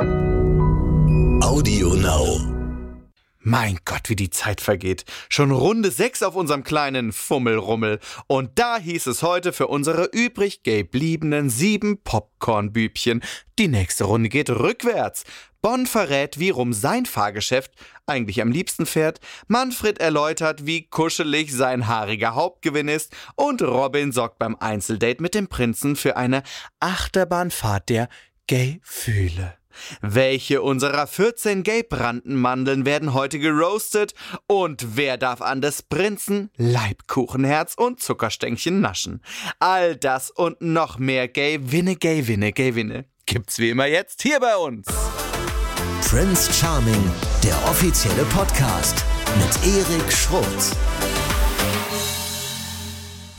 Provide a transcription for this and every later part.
Audio Now. Mein Gott, wie die Zeit vergeht. Schon Runde 6 auf unserem kleinen Fummelrummel. Und da hieß es heute für unsere übrig gebliebenen sieben Popcornbübchen. Die nächste Runde geht rückwärts. Bonn verrät, wie rum sein Fahrgeschäft eigentlich am liebsten fährt. Manfred erläutert, wie kuschelig sein haariger Hauptgewinn ist. Und Robin sorgt beim Einzeldate mit dem Prinzen für eine Achterbahnfahrt der Gefühle. Welche unserer 14 Gay-Brandenmandeln werden heute geroastet? Und wer darf an des Prinzen Leibkuchenherz und Zuckerstängchen naschen? All das und noch mehr Gay, Winne, Gay, Winne, Gay, Winne gibt's wie immer jetzt hier bei uns. Prince Charming, der offizielle Podcast mit Erik Schrotz.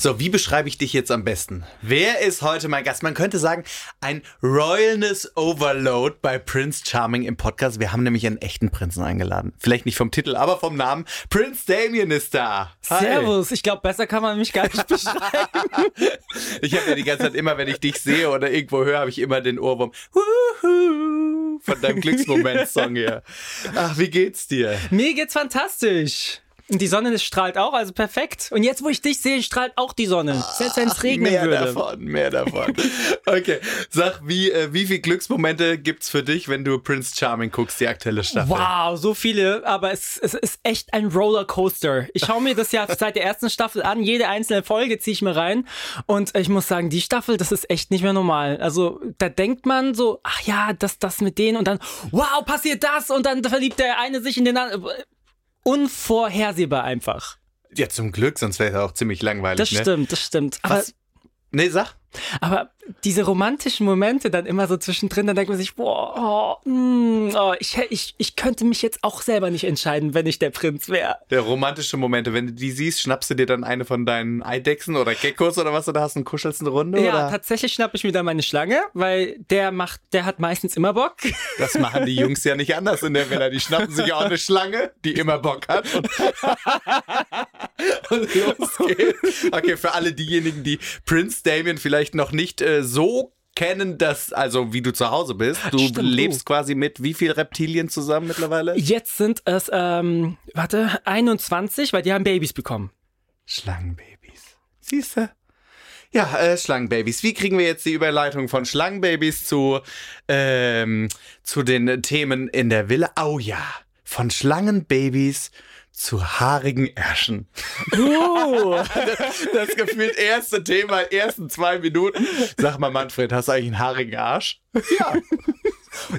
So, wie beschreibe ich dich jetzt am besten? Wer ist heute mein Gast? Man könnte sagen, ein Royalness Overload bei Prince Charming im Podcast. Wir haben nämlich einen echten Prinzen eingeladen. Vielleicht nicht vom Titel, aber vom Namen. Prince Damien ist da. Hi. Servus. Ich glaube, besser kann man mich gar nicht beschreiben. ich habe ja die ganze Zeit immer, wenn ich dich sehe oder irgendwo höre, habe ich immer den Ohrwurm. Wuhu, von deinem Glücksmoment-Song hier. Ach, wie geht's dir? Mir geht's fantastisch. Und die Sonne strahlt auch, also perfekt. Und jetzt, wo ich dich sehe, strahlt auch die Sonne. Selbst wenn es regnen mehr würde. Mehr davon, mehr davon. Okay, sag, wie, äh, wie viele Glücksmomente gibt's für dich, wenn du Prince Charming guckst, die aktuelle Staffel? Wow, so viele, aber es, es ist echt ein Rollercoaster. Ich schaue mir das ja seit der ersten Staffel an, jede einzelne Folge ziehe ich mir rein. Und ich muss sagen, die Staffel, das ist echt nicht mehr normal. Also da denkt man so, ach ja, das, das mit denen und dann, wow, passiert das und dann verliebt der eine sich in den anderen unvorhersehbar einfach. Ja, zum Glück, sonst wäre es auch ziemlich langweilig. Das ne? stimmt, das stimmt. Aber Was? Nee, sag. Aber diese romantischen Momente dann immer so zwischendrin, dann denkt man sich, boah, oh, mm, oh, ich, ich, ich könnte mich jetzt auch selber nicht entscheiden, wenn ich der Prinz wäre. Der romantische Momente, wenn du die siehst, schnappst du dir dann eine von deinen Eidechsen oder Geckos oder was du da hast und kuschelst eine Runde? Ja, oder? tatsächlich schnapp ich mir dann meine Schlange, weil der macht, der hat meistens immer Bock. Das machen die Jungs ja nicht anders in der Villa. Die schnappen sich auch eine Schlange, die immer Bock hat. Und, los geht's. Okay, für alle diejenigen, die Prince Damien vielleicht noch nicht äh, so kennen, dass, also wie du zu Hause bist. Du Stimmt, lebst du. quasi mit wie viel Reptilien zusammen mittlerweile? Jetzt sind es, ähm, warte, 21, weil die haben Babys bekommen. Schlangenbabys. Siehst du? Ja, äh, Schlangenbabys. Wie kriegen wir jetzt die Überleitung von Schlangenbabys zu, ähm, zu den Themen in der Villa? Oh ja, von Schlangenbabys zu haarigen Ärschen. Uh. das, das gefühlt erste Thema, ersten zwei Minuten. Sag mal, Manfred, hast du eigentlich einen haarigen Arsch? Ja.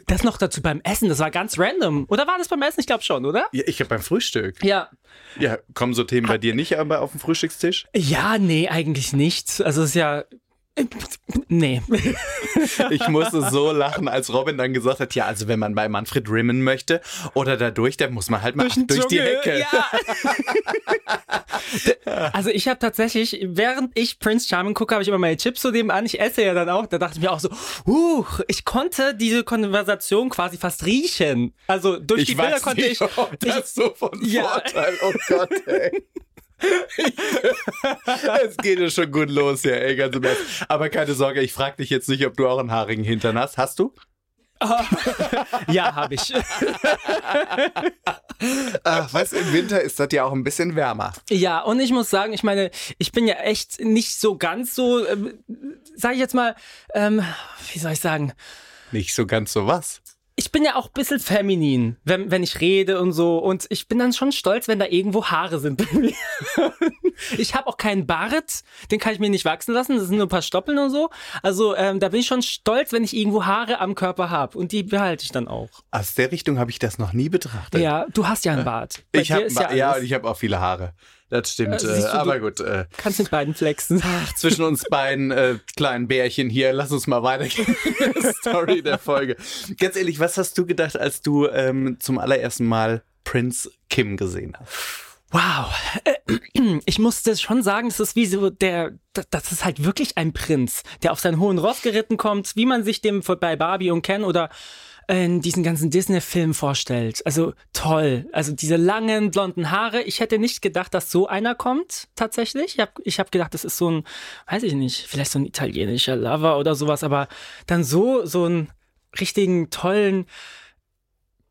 Das noch dazu beim Essen, das war ganz random. Oder war das beim Essen? Ich glaube schon, oder? ja ich habe beim Frühstück. Ja. Ja, kommen so Themen bei dir nicht aber auf dem Frühstückstisch? Ja, nee, eigentlich nicht. Also es ist ja. Nee. Ich musste so lachen, als Robin dann gesagt hat, ja, also wenn man bei Manfred rimmen möchte oder dadurch, dann muss man halt mal durch, den durch die Hecke. Ja. also ich habe tatsächlich, während ich Prince Charming gucke, habe ich immer meine Chips so nebenan. Ich esse ja dann auch. Da dachte ich mir auch so, uh, ich konnte diese Konversation quasi fast riechen. Also durch die Ich Bilder weiß konnte nicht, ich. ob das so von Ja. Vorteil, oh Gott, ey. Es geht ja schon gut los, ja, ey, ganz im Ernst. Aber keine Sorge, ich frage dich jetzt nicht, ob du auch einen haarigen Hintern hast. Hast du? ja, habe ich. Ach, weißt du, im Winter ist das ja auch ein bisschen wärmer. Ja, und ich muss sagen, ich meine, ich bin ja echt nicht so ganz so, ähm, sag ich jetzt mal, ähm, wie soll ich sagen, Nicht so ganz so was. Ich bin ja auch ein bisschen feminin, wenn, wenn ich rede und so. Und ich bin dann schon stolz, wenn da irgendwo Haare sind bei mir. Ich habe auch keinen Bart, den kann ich mir nicht wachsen lassen. Das sind nur ein paar Stoppeln und so. Also ähm, da bin ich schon stolz, wenn ich irgendwo Haare am Körper habe. Und die behalte ich dann auch. Aus der Richtung habe ich das noch nie betrachtet. Ja, du hast ja einen Bart. Bei ich habe ja, ja, ich habe auch viele Haare. Das stimmt. Äh, äh, aber du- gut. Äh, Kannst mit beiden flexen. zwischen uns beiden äh, kleinen Bärchen hier. Lass uns mal weitergehen. Story der Folge. Ganz ehrlich, was hast du gedacht, als du ähm, zum allerersten Mal Prince Kim gesehen hast? Wow. Äh, Ich musste schon sagen, das ist wie so der, das ist halt wirklich ein Prinz, der auf seinen hohen Ross geritten kommt, wie man sich dem bei Barbie und Ken oder in diesen ganzen Disney-Filmen vorstellt. Also toll. Also diese langen blonden Haare. Ich hätte nicht gedacht, dass so einer kommt, tatsächlich. Ich habe ich hab gedacht, das ist so ein, weiß ich nicht, vielleicht so ein italienischer Lover oder sowas, aber dann so, so ein richtigen, tollen,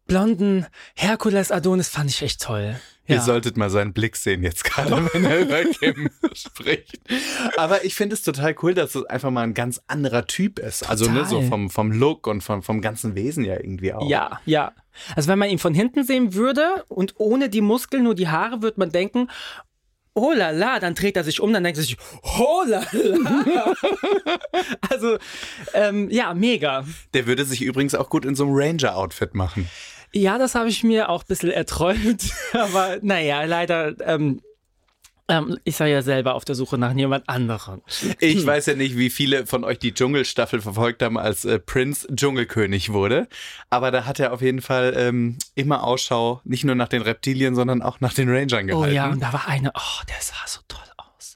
blonden Herkules Adonis fand ich echt toll. Ihr Ja. solltet mal seinen Blick sehen jetzt gerade, wenn er über Kim spricht. Aber ich finde es total cool, dass es einfach mal ein ganz anderer Typ ist. Also ne, so Total. vom, vom Look und vom, vom ganzen Wesen ja irgendwie auch. Ja, ja. Also wenn man ihn von hinten sehen würde und ohne die Muskeln, nur die Haare, würde man denken, oh la la, dann dreht er sich um, dann denkt er sich, oh la la. also, ähm, ja, mega. Der würde sich übrigens auch gut in so einem Ranger-Outfit machen. Ja, das habe ich mir auch ein bisschen erträumt, aber naja, leider, ähm, ähm, ich sei ja selber auf der Suche nach jemand anderem. Ich weiß ja nicht, wie viele von euch die Dschungelstaffel verfolgt haben, als äh, Prince Dschungelkönig wurde. Aber da hat er auf jeden Fall ähm, immer Ausschau, nicht nur nach den Reptilien, sondern auch nach den Rangern Oh gehalten. ja, und da war eine, oh, der sah so toll aus.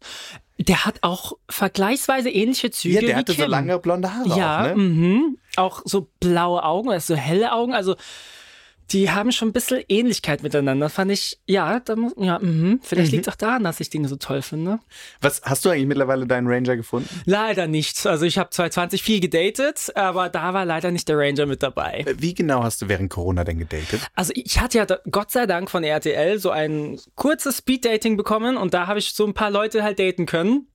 Der hat auch vergleichsweise ähnliche Züge Ja, der hatte so Kim. lange blonde Haare Ja, auch, ne? mhm. auch so blaue Augen, also so helle Augen. Also die haben schon ein bisschen Ähnlichkeit miteinander. Fand ich, ja, da muss, ja, mhm. vielleicht liegt es auch daran, dass ich Dinge so toll finde. Was hast du eigentlich mittlerweile deinen Ranger gefunden? Leider nicht. Also ich habe 2020 viel gedatet, aber da war leider nicht der Ranger mit dabei. Äh, Wie genau hast du während Corona denn gedatet? Also ich hatte ja Gott sei Dank von RTL so ein kurzes Speed-Dating bekommen und da habe ich so ein paar Leute halt daten können.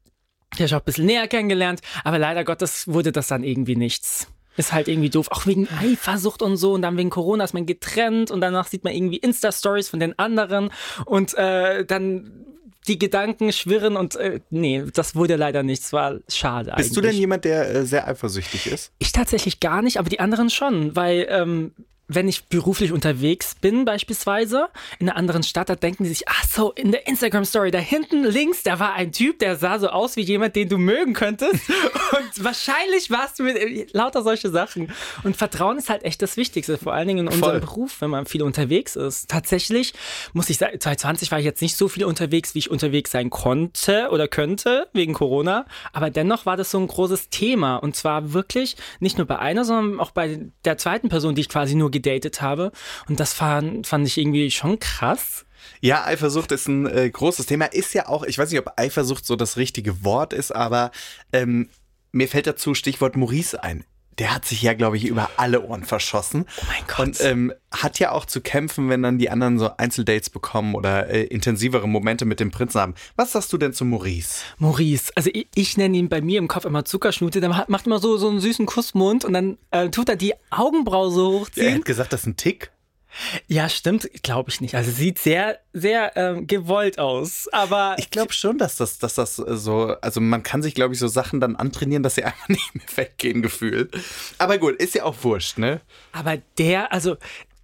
Die habe ich auch ein bisschen näher kennengelernt, aber leider Gottes wurde das dann irgendwie nichts. Ist halt irgendwie doof, auch wegen Eifersucht und so und dann wegen Corona ist man getrennt und danach sieht man irgendwie Insta-Stories von den anderen und äh, dann die Gedanken schwirren und äh, nee, das wurde leider nichts, war schade eigentlich. Bist du denn jemand, der äh, sehr eifersüchtig ist? Ich tatsächlich gar nicht, aber die anderen schon, weil ähm, wenn ich beruflich unterwegs bin beispielsweise in einer anderen Stadt, da denken die sich, ach so, in der Instagram-Story da hinten links, da war ein Typ, der sah so aus wie jemand, den du mögen könntest und wahrscheinlich warst du mit äh, lauter solche Sachen. Und Vertrauen ist halt echt das Wichtigste, vor allen Dingen in unserem Voll. Beruf, wenn man viel unterwegs ist. Tatsächlich muss ich sagen, 2020 war ich jetzt nicht so viel unterwegs, wie ich unterwegs sein konnte oder könnte wegen Corona, aber dennoch war das so ein großes Thema und zwar wirklich nicht nur bei einer, sondern auch bei der zweiten Person, die ich quasi nur gedatet habe und das fand, fand ich irgendwie schon krass. Ja, Eifersucht ist ein äh, großes Thema. Ist ja auch, ich weiß nicht, ob Eifersucht so das richtige Wort ist, aber ähm, mir fällt dazu Stichwort Maurice ein. Der hat sich ja, glaube ich, über alle Ohren verschossen. Oh mein Gott. Und ähm, hat ja auch zu kämpfen, wenn dann die anderen so Einzeldates bekommen oder äh, intensivere Momente mit dem Prinzen haben. Was sagst du denn zu Maurice? Maurice, also ich, ich nenne ihn bei mir im Kopf immer Zuckerschnute, der macht immer so, so einen süßen Kussmund und dann äh, tut er die Augenbraue so Er hochziehen. hat gesagt, das ist ein Tick. Ja, stimmt, glaube ich nicht. Also sieht sehr, sehr ähm, gewollt aus. Aber Ich glaube schon, dass das, dass das äh, so, also man kann sich, glaube ich, so Sachen dann antrainieren, dass sie einfach nicht mehr weggehen, gefühlt. Aber gut, ist ja auch wurscht, ne? Aber der, also,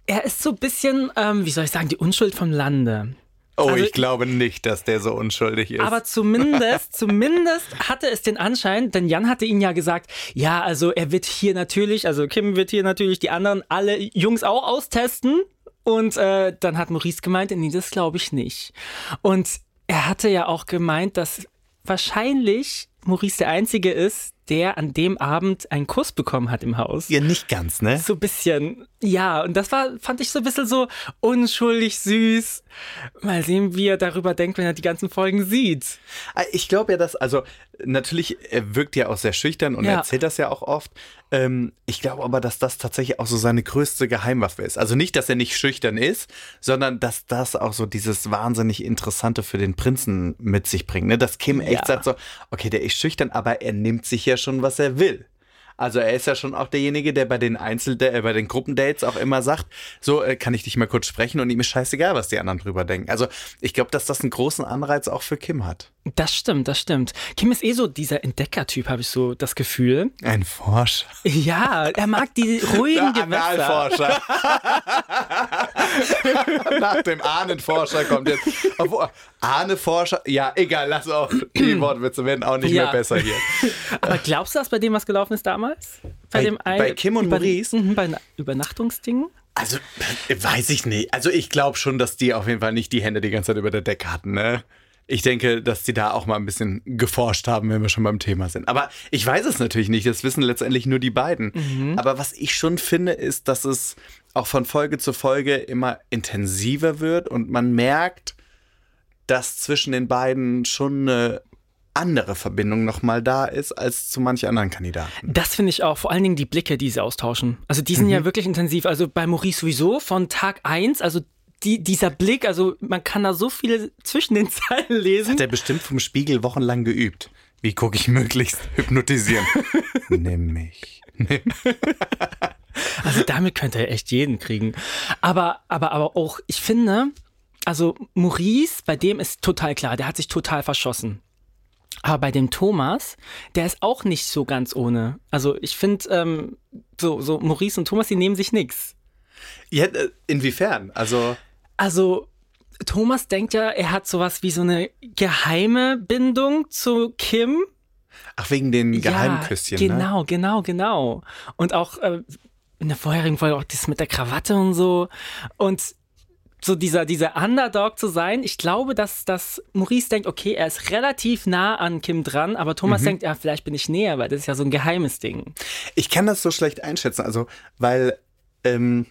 er ist so ein bisschen, ähm, wie soll ich sagen, die Unschuld vom Lande. Oh, Also- ich glaube nicht, dass der so unschuldig ist. Aber zumindest, zumindest hatte es den Anschein, denn Jan hatte ihn ja gesagt, ja, also er wird hier natürlich, also Kim wird hier natürlich die anderen alle Jungs auch austesten. Und äh, dann hat Maurice gemeint, nee, das glaube ich nicht. Und er hatte ja auch gemeint, dass wahrscheinlich Maurice der Einzige ist, der an dem Abend einen Kuss bekommen hat im Haus. ja, nicht ganz, ne? So ein bisschen, ja, und das war, fand ich so ein bisschen so unschuldig süß. Mal sehen, wie er darüber denkt, wenn er die ganzen Folgen sieht. Ah, Ich glaube ja, dass, also natürlich, er wirkt ja auch sehr schüchtern und Ja. er erzählt das ja auch oft. Ähm, ich glaube aber, dass das tatsächlich auch so seine größte Geheimwaffe ist. Also nicht, dass er nicht schüchtern ist, sondern dass das auch so dieses wahnsinnig Interessante für den Prinzen mit sich bringt. Ne? Dass Kim echt Ja. sagt so, okay, der ist schüchtern, aber er nimmt sich ja schon, was er will. Also er ist ja schon auch derjenige, der bei den Einzel äh, bei den Gruppendates auch immer sagt, so äh, kann ich dich mal kurz sprechen und ihm ist scheißegal, was die anderen drüber denken. Also ich glaube, dass das einen großen Anreiz auch für Kim hat. Das stimmt, das stimmt. Kim ist eh so dieser Entdeckertyp, habe ich so das Gefühl. Ein Forscher. Ja, er mag die ruhigen Gewässer. Analforscher. Nach dem Ahnenforscher kommt jetzt. Obwohl, Ahneforscher, ja, egal, lass auch. Die Wortwitze werden auch nicht Ja. mehr besser hier. Aber glaubst du, dass bei dem was gelaufen ist damals? Bei- dem einen- bei Kim und über- Maurice? Mhm, bei Übernachtungsdingen? Also, weiß ich nicht. Also, ich glaube schon, dass die auf jeden Fall nicht die Hände die ganze Zeit über der Decke hatten, ne? Ich denke, dass die da auch mal ein bisschen geforscht haben, wenn wir schon beim Thema sind. Aber ich weiß es natürlich nicht. Das wissen letztendlich nur die beiden. Aber was ich schon finde, ist, dass es auch von Folge zu Folge immer intensiver wird und man merkt, dass zwischen den beiden schon eine andere Verbindung nochmal da ist als zu manch anderen Kandidaten. Das finde ich auch, vor allen Dingen die Blicke, die sie austauschen. Also die sind mhm. ja wirklich intensiv. Also bei Maurice sowieso von Tag 1, also die, dieser Blick, also man kann da so viele zwischen den Zeilen lesen. Hat er bestimmt vom Spiegel wochenlang geübt. Wie gucke ich möglichst hypnotisieren? Nimm mich. also damit könnte er echt jeden kriegen. Aber, aber, aber auch, ich finde, also Maurice, bei dem ist total klar, der hat sich total verschossen. Aber bei dem Thomas, der ist auch nicht so ganz ohne. Also ich finde, ähm, so, so Maurice und Thomas, die nehmen sich nichts. Ja, äh, inwiefern? Also. Also, Thomas denkt ja, er hat sowas wie so eine geheime Bindung zu Kim. Ach, wegen den Geheimküsschen. Ja, genau, ne? genau, genau. Und auch äh, in der vorherigen Folge auch das mit der Krawatte und so. Und so dieser, dieser Underdog zu sein. Ich glaube, dass, dass Maurice denkt, okay, er ist relativ nah an Kim dran, aber Thomas mhm. denkt, ja, vielleicht bin ich näher, weil das ist ja so ein geheimes Ding. Ich kann das so schlecht einschätzen, also, weil ähm,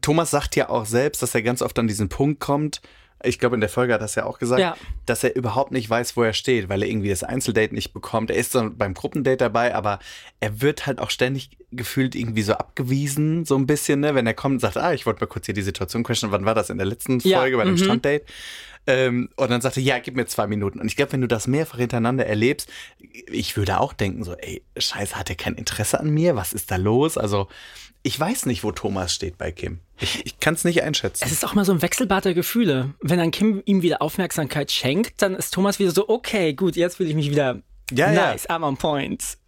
Thomas sagt ja auch selbst, dass er ganz oft an diesen Punkt kommt, ich glaube, in der Folge hat er das ja auch gesagt, ja. dass er überhaupt nicht weiß, wo er steht, weil er irgendwie das Einzeldate nicht bekommt. Er ist so beim Gruppendate dabei, aber er wird halt auch ständig gefühlt irgendwie so abgewiesen, so ein bisschen, ne? wenn er kommt und sagt, ah, ich wollte mal kurz hier die Situation questionen, wann war das in der letzten Folge ja, bei dem mhm. Stranddate? Ähm, und dann sagt er, ja, gib mir zwei Minuten. Und ich glaube, wenn du das mehrfach hintereinander erlebst, ich würde auch denken, so, ey, scheiße, hat er kein Interesse an mir? Was ist da los? Also, ich weiß nicht, wo Thomas steht bei Kim. Ich, ich kann es nicht einschätzen. Es ist auch mal so ein Wechselbad der Gefühle. Wenn dann Kim ihm wieder Aufmerksamkeit schenkt, dann ist Thomas wieder so, okay, gut, jetzt fühle ich mich wieder ja, nice, ja. I'm on point.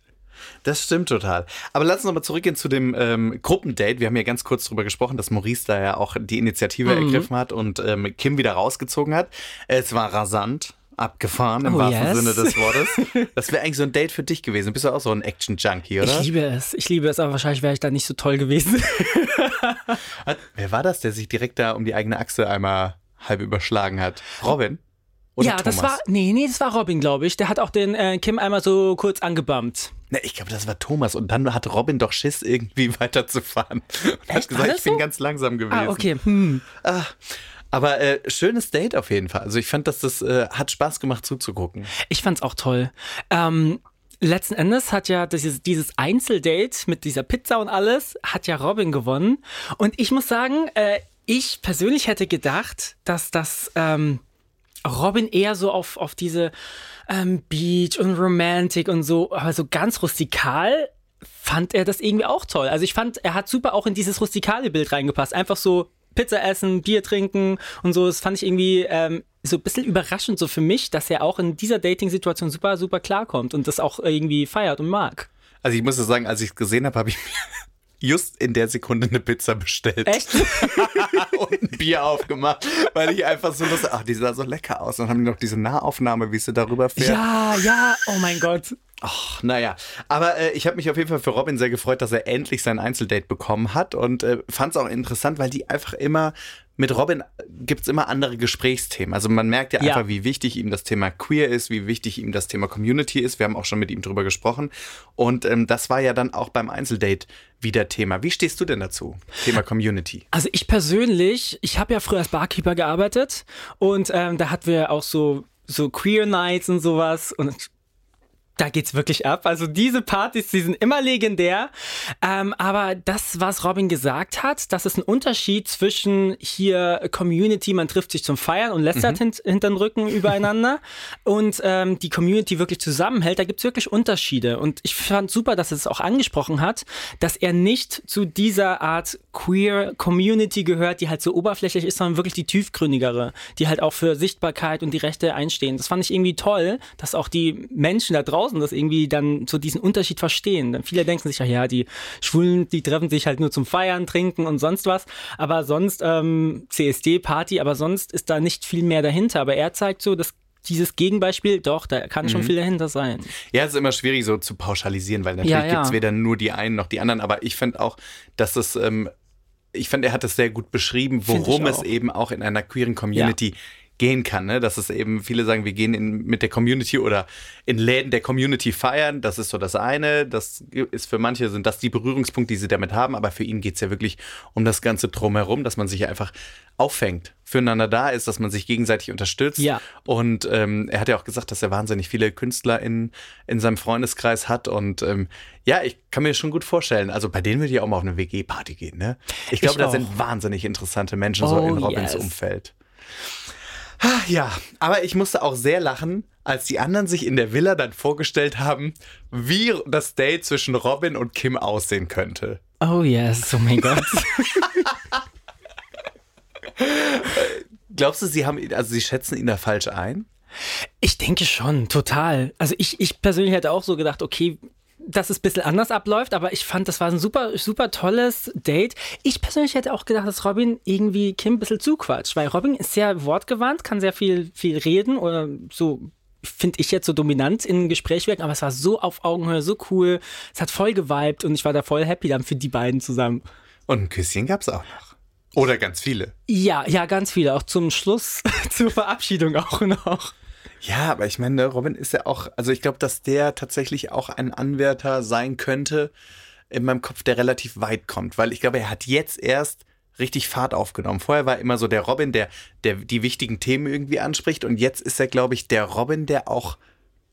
Das stimmt total. Aber lass uns nochmal zurückgehen zu dem ähm, Gruppendate. Wir haben ja ganz kurz darüber gesprochen, dass Maurice da ja auch die Initiative mhm. ergriffen hat und ähm, Kim wieder rausgezogen hat. Es war rasant abgefahren im oh, wahrsten yes. Sinne des Wortes. Das wäre eigentlich so ein Date für dich gewesen. Bist du auch so ein Action-Junkie, oder? Ich liebe es. Ich liebe es, aber wahrscheinlich wäre ich da nicht so toll gewesen. Wer war das, der sich direkt da um die eigene Achse einmal halb überschlagen hat? Robin? Oder ja, Thomas? das war, nee, nee, das war Robin, glaube ich. Der hat auch den äh, Kim einmal so kurz angebammt. Ne, ich glaube, das war Thomas. Und dann hat Robin doch Schiss, irgendwie weiterzufahren. Und Echt? hat gesagt, ich bin ganz langsam gewesen. Ah, okay. Hm. Ah, aber äh, schönes Date auf jeden Fall. Also ich fand, dass das äh, hat Spaß gemacht zuzugucken. Ich fand's auch toll. Ähm, letzten Endes hat ja dieses, dieses Einzeldate mit dieser Pizza und alles, hat ja Robin gewonnen. Und ich muss sagen, äh, ich persönlich hätte gedacht, dass das ähm, Robin eher so auf, auf diese ähm, Beach und Romantik und so, aber so ganz rustikal fand er das irgendwie auch toll. Also ich fand, er hat super auch in dieses rustikale Bild reingepasst. Einfach so Pizza essen, Bier trinken und so. Das fand ich irgendwie ähm, so ein bisschen überraschend so für mich, dass er auch in dieser Dating-Situation super, super klarkommt und das auch irgendwie feiert und mag. Also ich muss sagen, als ich es gesehen habe, habe ich mir just in der Sekunde eine Pizza bestellt. Echt? und ein Bier aufgemacht, weil ich einfach so lustig, ach, die sah so lecker aus. Und dann haben die noch diese Nahaufnahme, wie sie darüber fährt. Ja, ja, oh mein Gott. Ach, naja. Aber äh, ich habe mich auf jeden Fall für Robin sehr gefreut, dass er endlich sein Einzeldate bekommen hat und äh, fand es auch interessant, weil die einfach immer mit Robin gibt es immer andere Gesprächsthemen. Also man merkt ja, ja, einfach, wie wichtig ihm das Thema Queer ist, wie wichtig ihm das Thema Community ist. Wir haben auch schon mit ihm drüber gesprochen. Und ähm, das war ja dann auch beim Einzeldate wieder Thema. Wie stehst du denn dazu? Thema Community. Also ich persönlich, ich habe ja früher als Barkeeper gearbeitet und ähm, da hatten wir auch so so Queer Nights und sowas und da geht's wirklich ab. Also diese Partys, die sind immer legendär. Ähm, aber das, was Robin gesagt hat, das ist ein Unterschied zwischen hier Community, man trifft sich zum Feiern und lästert mhm. hint, hinter den Rücken übereinander und ähm, die Community wirklich zusammenhält. Da gibt's wirklich Unterschiede. Und ich fand super, dass er es auch angesprochen hat, dass er nicht zu dieser Art Queer Community gehört, die halt so oberflächlich ist, sondern wirklich die tiefgründigere, die halt auch für Sichtbarkeit und die Rechte einstehen. Das fand ich irgendwie toll, dass auch die Menschen da draußen draußen das irgendwie dann so diesen Unterschied verstehen. Dann viele denken sich ja, ja, die Schwulen, die treffen sich halt nur zum Feiern, Trinken und sonst was. Aber sonst ähm, CSD-Party, aber sonst ist da nicht viel mehr dahinter. Aber er zeigt so, dass dieses Gegenbeispiel, doch, da kann schon mhm. viel dahinter sein. Ja, es ist immer schwierig so zu pauschalisieren, weil natürlich ja, ja. gibt es weder nur die einen noch die anderen, aber ich finde auch, dass es, ähm, ich finde, er hat es sehr gut beschrieben, worum es eben auch in einer queeren Community ja gehen kann. Ne? Dass es eben, viele sagen, wir gehen in, mit der Community oder in Läden der Community feiern. Das ist so das eine. Das ist für manche sind das die Berührungspunkte, die sie damit haben. Aber für ihn geht es ja wirklich um das Ganze drumherum, dass man sich einfach auffängt, füreinander da ist, dass man sich gegenseitig unterstützt. Ja. Und ähm, er hat ja auch gesagt, dass er wahnsinnig viele Künstler in, in seinem Freundeskreis hat. Und ähm, ja, ich kann mir schon gut vorstellen. Also bei denen würde ich auch mal auf eine WG-Party gehen. Ne? Ich glaube, da sind wahnsinnig interessante Menschen so in Oh, Robins yes. Umfeld. Ah, Ja, aber ich musste auch sehr lachen, als die anderen sich in der Villa dann vorgestellt haben, wie das Date zwischen Robin und Kim aussehen könnte. Oh yes, oh mein Gott. Glaubst du, sie haben, ihn- also sie schätzen ihn da falsch ein? Ich denke schon, total. Also ich, ich persönlich hätte auch so gedacht, okay, dass es ein bisschen anders abläuft, aber ich fand, das war ein super, super tolles Date. Ich persönlich hätte auch gedacht, dass Robin irgendwie Kim ein bisschen zuquatscht, weil Robin ist sehr wortgewandt, kann sehr viel, viel reden oder so finde ich jetzt so dominant in Gespräch wirken, aber es war so auf Augenhöhe, so cool. Es hat voll geweibt und ich war da voll happy dann für die beiden zusammen. Und ein Küsschen gab's auch noch. Oder ganz viele. Ja, ja, ganz viele. Auch zum Schluss, zur Verabschiedung auch noch. Ja, aber ich meine, Robin ist ja auch, also ich glaube, dass der tatsächlich auch ein Anwärter sein könnte in meinem Kopf, der relativ weit kommt, weil ich glaube, er hat jetzt erst richtig Fahrt aufgenommen. Vorher war immer so der Robin, der, der die wichtigen Themen irgendwie anspricht und jetzt ist er, glaube ich, der Robin, der auch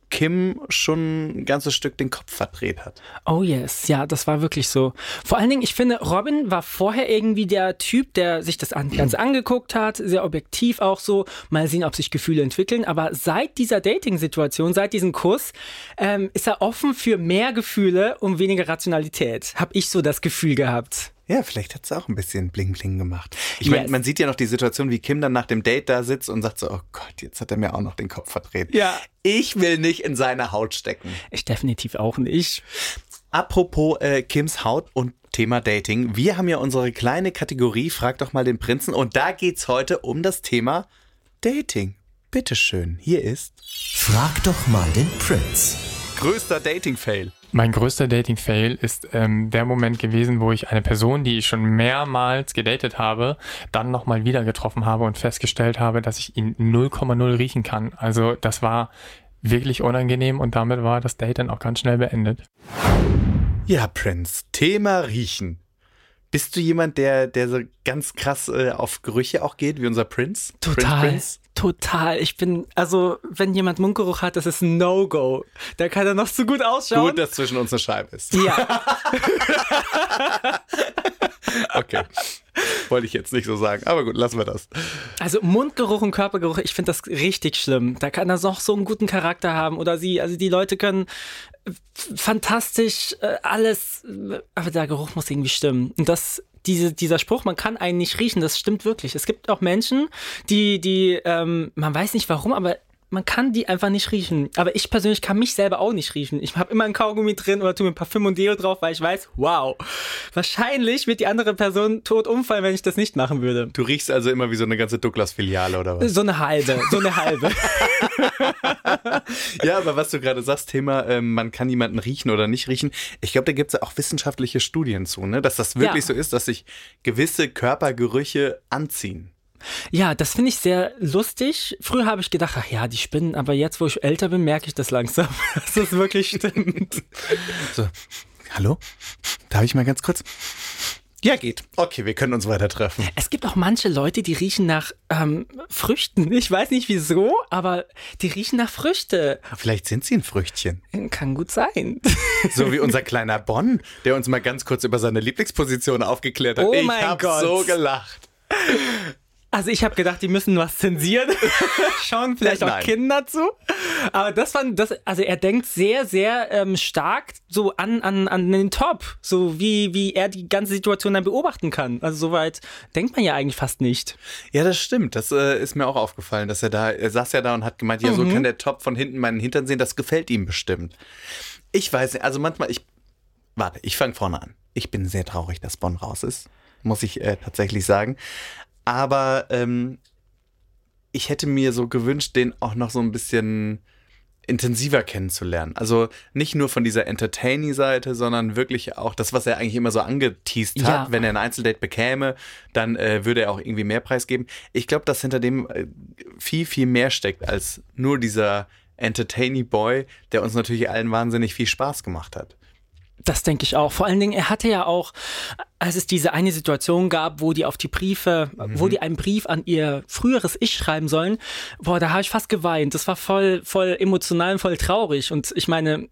Kim schon ein ganzes Stück den Kopf verdreht hat. Oh yes, ja, das war wirklich so. Vor allen Dingen, ich finde, Robin war vorher irgendwie der Typ, der sich das an, ganz angeguckt hat, sehr objektiv auch so, mal sehen, ob sich Gefühle entwickeln. Aber seit dieser Dating-Situation, seit diesem Kuss, ähm, ist er offen für mehr Gefühle und weniger Rationalität. Hab ich so das Gefühl gehabt. Ja, vielleicht hat es auch ein bisschen Bling Bling gemacht. Ich meine, Yes. man sieht ja noch die Situation, wie Kim dann nach dem Date da sitzt und sagt so, oh Gott, jetzt hat er mir auch noch den Kopf verdreht. Ja. Ich will nicht in seine Haut stecken. Ich definitiv auch nicht. Apropos äh, Kims Haut und Thema Dating. Wir haben ja unsere kleine Kategorie Frag doch mal den Prinzen und da geht's heute um das Thema Dating. Bitteschön, hier ist Frag doch mal den Prinz. größter Dating-Fail. Mein größter Dating-Fail ist ähm, der Moment gewesen, wo ich eine Person, die ich schon mehrmals gedatet habe, dann nochmal wieder getroffen habe und festgestellt habe, dass ich ihn 0,0 riechen kann. Also das war wirklich unangenehm und damit war das Date dann auch ganz schnell beendet. Ja, Prinz, Thema Riechen. Bist du jemand, der, der so ganz krass äh, auf Gerüche auch geht, wie unser Prinz? Total. Prinz, Prinz? Total. Ich bin, also, wenn jemand Mundgeruch hat, das ist ein No-Go. Da kann er noch so gut ausschauen. Gut, dass zwischen uns eine Scheibe ist. ja. Okay. Wollte ich jetzt nicht so sagen, aber gut, lassen wir das. Also Mundgeruch und Körpergeruch, ich finde das richtig schlimm. Da kann er noch so einen guten Charakter haben oder sie, also die Leute können fantastisch äh, alles, aber der Geruch muss irgendwie stimmen. Und das, diese, dieser Spruch, man kann einen nicht riechen, das stimmt wirklich. Es gibt auch Menschen, die, die, ähm, man weiß nicht warum, aber man kann die einfach nicht riechen. Aber ich persönlich kann mich selber auch nicht riechen. Ich habe immer ein Kaugummi drin oder tue mir Parfüm und Deo drauf, weil ich weiß, wow, wahrscheinlich wird die andere Person tot umfallen, wenn ich das nicht machen würde. Du riechst also immer wie so eine ganze Douglas-Filiale oder was? So eine halbe, so eine halbe. Ja, aber was du gerade sagst, Thema, ähm, man kann jemanden riechen oder nicht riechen. Ich glaube, da gibt es ja auch wissenschaftliche Studien zu, ne? dass das wirklich Ja. so ist, dass sich gewisse Körpergerüche anziehen. Ja, das finde ich sehr lustig. Früher habe ich gedacht, ach ja, die spinnen, aber jetzt, wo ich älter bin, merke ich das langsam, dass das wirklich stimmt. So, hallo? Darf ich mal ganz kurz? Ja, geht. Okay, wir können uns weiter treffen. Es gibt auch manche Leute, die riechen nach ähm, Früchten. Ich weiß nicht wieso, aber die riechen nach Früchte. Vielleicht sind sie ein Früchtchen. Kann gut sein. So wie unser kleiner Bonn, der uns mal ganz kurz über seine Lieblingsposition aufgeklärt hat. Oh ich mein hab Gott. so gelacht. Also ich habe gedacht, die müssen was zensieren. Schauen vielleicht auch Nein. Kinder zu. Aber das fand das, also er denkt sehr, sehr ähm, stark so an, an, an den Top. So wie, wie er die ganze Situation dann beobachten kann. Also soweit denkt man ja eigentlich fast nicht. Ja, das stimmt. Das äh, ist mir auch aufgefallen, dass er da, er saß ja da und hat gemeint, ja, so kann der Top von hinten meinen Hintern sehen, das gefällt ihm bestimmt. Ich weiß nicht, also manchmal, ich, warte, ich fange vorne an. Ich bin sehr traurig, dass Bonn raus ist, muss ich äh, tatsächlich sagen. Aber ähm, ich hätte mir so gewünscht, den auch noch so ein bisschen intensiver kennenzulernen. Also nicht nur von dieser Entertaining-Seite, sondern wirklich auch das, was er eigentlich immer so angeteased hat. Ja. Wenn er ein Einzeldate bekäme, dann äh, würde er auch irgendwie mehr Preis geben. Ich glaube, dass hinter dem äh, viel, viel mehr steckt als nur dieser Entertaining Boy, der uns natürlich allen wahnsinnig viel Spaß gemacht hat. Das denke ich auch. Vor allen Dingen, er hatte ja auch, als es diese eine Situation gab, wo die auf die Briefe, Mhm. wo die einen Brief an ihr früheres Ich schreiben sollen, boah, da habe ich fast geweint. Das war voll, voll emotional und voll traurig. Und ich meine,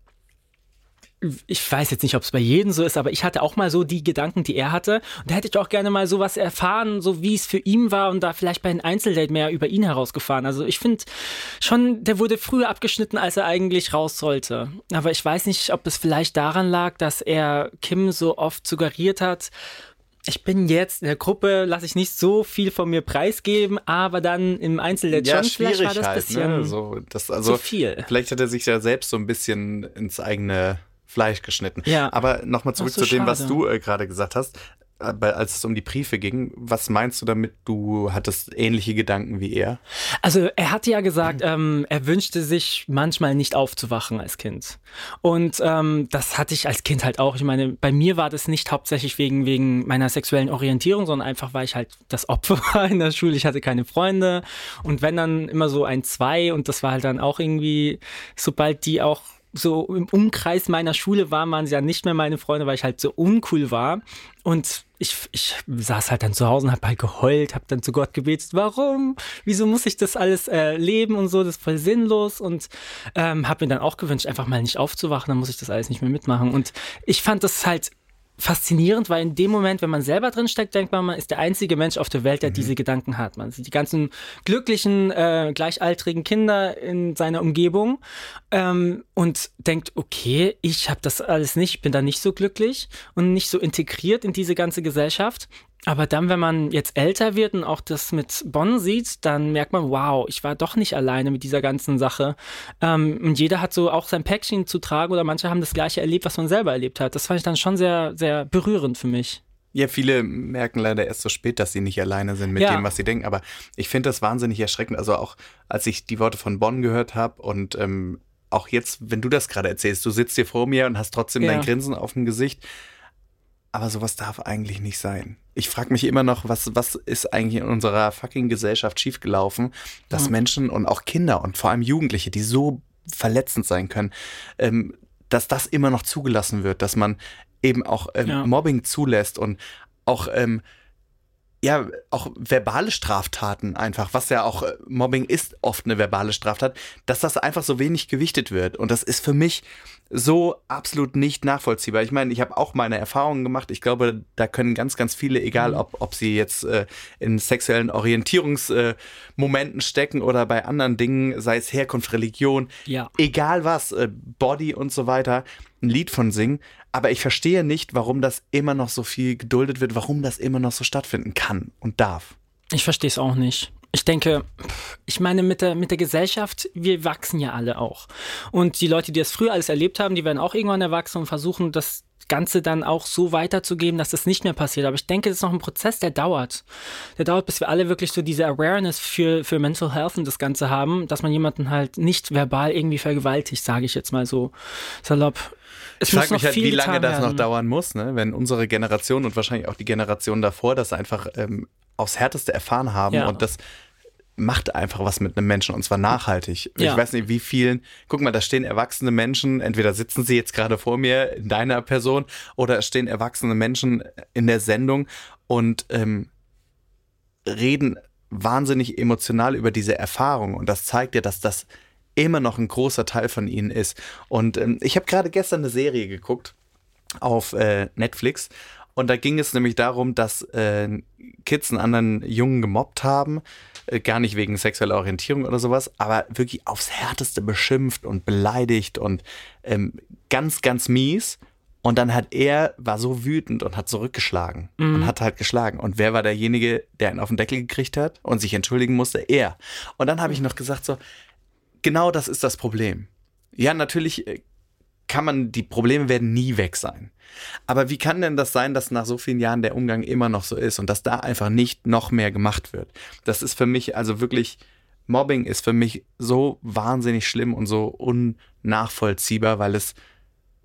ich weiß jetzt nicht, ob es bei jedem so ist, aber ich hatte auch mal so die Gedanken, die er hatte. Und da hätte ich auch gerne mal sowas erfahren, so wie es für ihn war und da vielleicht bei einem Einzeldate mehr über ihn herausgefahren. Also ich finde schon, der wurde früher abgeschnitten, als er eigentlich raus sollte. Aber ich weiß nicht, ob es vielleicht daran lag, dass er Kim so oft suggeriert hat, ich bin jetzt in der Gruppe, lasse ich nicht so viel von mir preisgeben, aber dann im Einzeldate schon, vielleicht war das ein bisschen ne? So, das, also, zu viel. Vielleicht hat er sich ja selbst so ein bisschen ins eigene Fleisch geschnitten. Ja. Aber nochmal zurück so, zu dem, was schade. du äh, gerade gesagt hast. äh, bei- Als es um die Briefe ging, was meinst du damit, du hattest ähnliche Gedanken wie er? Also er hatte ja gesagt, ähm, er wünschte sich manchmal nicht aufzuwachen als Kind. Und ähm, das hatte ich als Kind halt auch. Ich meine, bei mir war das nicht hauptsächlich wegen, wegen meiner sexuellen Orientierung, sondern einfach, weil ich halt das Opfer war in der Schule. Ich hatte keine Freunde. Und wenn dann immer so ein Zwei und das war halt dann auch irgendwie, sobald die auch so im Umkreis meiner Schule waren, waren sie ja nicht mehr meine Freunde, weil ich halt so uncool war. Und ich, ich saß halt dann zu Hause und hab halt geheult, hab dann zu Gott gebetet, warum? Wieso muss ich das alles äh, leben und so? Das ist voll sinnlos. Und ähm, hab mir dann auch gewünscht, einfach mal nicht aufzuwachen, dann muss ich das alles nicht mehr mitmachen. Und ich fand das halt faszinierend, weil in dem Moment, wenn man selber drin steckt, denkt man, man ist der einzige Mensch auf der Welt, der diese Gedanken hat. Man sieht die ganzen glücklichen, äh, gleichaltrigen Kinder in seiner Umgebung ähm, und denkt, okay, ich habe das alles nicht, bin da nicht so glücklich und nicht so integriert in diese ganze Gesellschaft. Aber dann, wenn man jetzt älter wird und auch das mit Bonn sieht, dann merkt man, wow, ich war doch nicht alleine mit dieser ganzen Sache. Ähm, und jeder hat so auch sein Päckchen zu tragen oder manche haben das gleiche erlebt, was man selber erlebt hat. Das fand ich dann schon sehr, sehr berührend für mich. Ja, viele merken leider erst so spät, dass sie nicht alleine sind mit Ja. dem, was sie denken. Aber ich finde das wahnsinnig erschreckend. Also auch als ich die Worte von Bonn gehört habe und ähm, auch jetzt, wenn du das gerade erzählst, du sitzt hier vor mir und hast trotzdem Ja. dein Grinsen auf dem Gesicht. Aber sowas darf eigentlich nicht sein. Ich frage mich immer noch, was, was ist eigentlich in unserer fucking Gesellschaft schiefgelaufen, dass Ja. Menschen und auch Kinder und vor allem Jugendliche, die so verletzend sein können, ähm, dass das immer noch zugelassen wird, dass man eben auch ähm, Ja. Mobbing zulässt und auch ähm, ja, auch verbale Straftaten einfach, was ja auch äh, Mobbing ist oft eine verbale Straftat, dass das einfach so wenig gewichtet wird. Und das ist für mich so absolut nicht nachvollziehbar. Ich meine, ich habe auch meine Erfahrungen gemacht. Ich glaube, da können ganz, ganz viele, egal ob, ob sie jetzt äh, in sexuellen Orientierungsmomenten äh, stecken oder bei anderen Dingen, sei es Herkunft, Religion, Ja. egal was, äh, Body und so weiter, ein Lied von singen. Aber ich verstehe nicht, warum das immer noch so viel geduldet wird, warum das immer noch so stattfinden kann und darf. Ich verstehe es auch nicht. Ich denke, ich meine, mit der, mit der Gesellschaft, wir wachsen ja alle auch. Und die Leute, die das früher alles erlebt haben, die werden auch irgendwann erwachsen und versuchen, das Ganze dann auch so weiterzugeben, dass das nicht mehr passiert. Aber ich denke, das ist noch ein Prozess, der dauert. Der dauert, bis wir alle wirklich so diese Awareness für, für Mental Health und das Ganze haben, dass man jemanden halt nicht verbal irgendwie vergewaltigt, sage ich jetzt mal so salopp. Es Ich frage mich halt, wie lange das noch werden. dauern muss, ne? wenn unsere Generation und wahrscheinlich auch die Generation davor das einfach ähm, aufs Härteste erfahren haben Ja. und das macht einfach was mit einem Menschen und zwar nachhaltig. Ja. Ich weiß nicht, wie vielen, guck mal, da stehen erwachsene Menschen, entweder sitzen sie jetzt gerade vor mir in deiner Person oder es stehen erwachsene Menschen in der Sendung und ähm, reden wahnsinnig emotional über diese Erfahrung und das zeigt ja, dass das immer noch ein großer Teil von ihnen ist. Und ähm, ich habe gerade gestern eine Serie geguckt auf äh, Netflix und da ging es nämlich darum, dass äh, Kids einen anderen Jungen gemobbt haben, äh, gar nicht wegen sexueller Orientierung oder sowas, aber wirklich aufs Härteste beschimpft und beleidigt und ähm, ganz, ganz mies. Und dann hat er, war so wütend und hat zurückgeschlagen und hat halt geschlagen. Und wer war derjenige, der ihn auf den Deckel gekriegt hat und sich entschuldigen musste? Er. Und dann habe ich noch gesagt so, genau das ist das Problem. Ja, natürlich äh, kann man, die Probleme werden nie weg sein. Aber wie kann denn das sein, dass nach so vielen Jahren der Umgang immer noch so ist und dass da einfach nicht noch mehr gemacht wird? Das ist für mich also wirklich Mobbing ist für mich so wahnsinnig schlimm und so unnachvollziehbar, weil es